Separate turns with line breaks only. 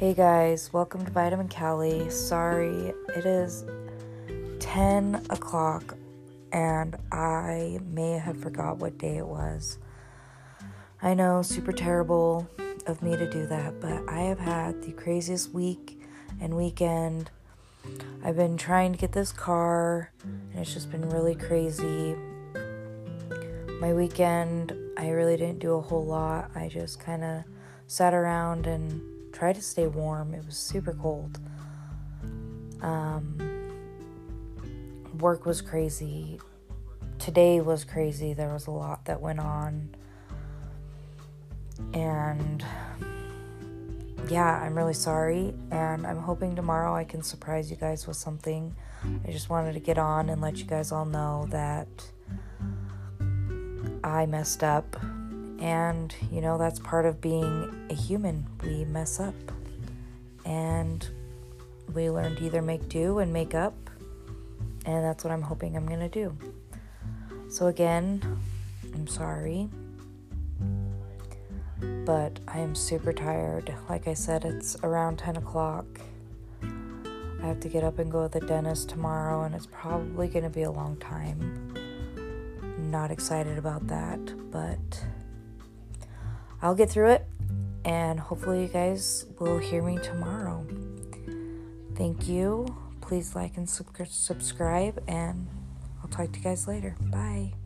Hey guys, welcome to Vitamin Callie. Sorry, it is 10 o'clock and I may have forgot what day it was. I know, super terrible of me to do that, but I have had the craziest week and weekend. I've been trying to get this car and it's just been really crazy. My weekend, I really didn't do a whole lot. I just kind of sat around and tried to stay warm. It was super cold. Um, work was crazy. Today was crazy. There was a lot that went on. And yeah, I'm really sorry. And I'm hoping tomorrow I can surprise you guys with something. I just wanted to get on and let you guys all know that I messed up and, you know, that's part of being a human. We mess up. And we learn to either make do and make up. And that's what I'm hoping I'm going to do. So, again, I'm sorry. But I am super tired. Like I said, it's around 10 o'clock. I have to get up and go to the dentist tomorrow, and it's probably going to be a long time. Not excited about that, but I'll get through it, and hopefully, you guys will hear me tomorrow. Thank you. Please like and subscribe, and I'll talk to you guys later. Bye.